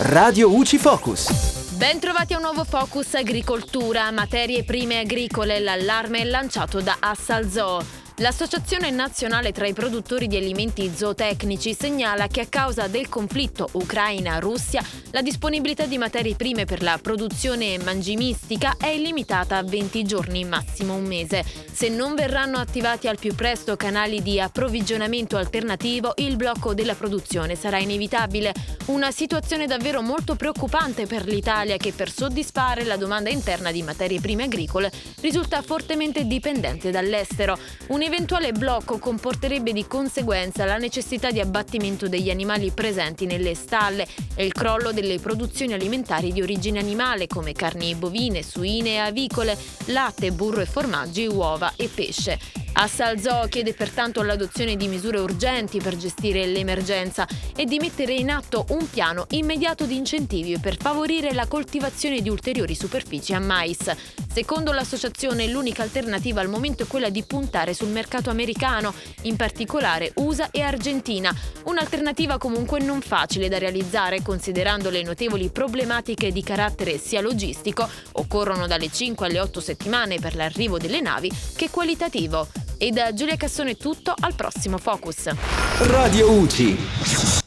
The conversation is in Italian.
Radio UCI Focus. Bentrovati a un nuovo Focus Agricoltura, materie prime agricole, l'allarme lanciato da Assalzoo. L'Associazione nazionale tra i produttori di alimenti zootecnici segnala che a causa del conflitto Ucraina-Russia la disponibilità di materie prime per la produzione mangimistica è limitata a 20 giorni, massimo un mese. Se non verranno attivati al più presto canali di approvvigionamento alternativo, il blocco della produzione sarà inevitabile. Una situazione davvero molto preoccupante per l'Italia che per soddisfare la domanda interna di materie prime agricole risulta fortemente dipendente dall'estero. Un eventuale blocco comporterebbe di conseguenza la necessità di abbattimento degli animali presenti nelle stalle e il crollo delle produzioni alimentari di origine animale come carni bovine, suine e avicole, latte, burro e formaggi, uova e pesce. Assalzò chiede pertanto l'adozione di misure urgenti per gestire l'emergenza e di mettere in atto un piano immediato di incentivi per favorire la coltivazione di ulteriori superfici a mais. Secondo l'associazione l'unica alternativa al momento è quella di puntare sul mercato americano, in particolare USA e Argentina, un'alternativa comunque non facile da realizzare considerando le notevoli problematiche di carattere sia logistico, occorrono dalle 5 alle 8 settimane per l'arrivo delle navi, che qualitativo. E da Giulia Cassone è tutto, al prossimo Focus. Radio UCI.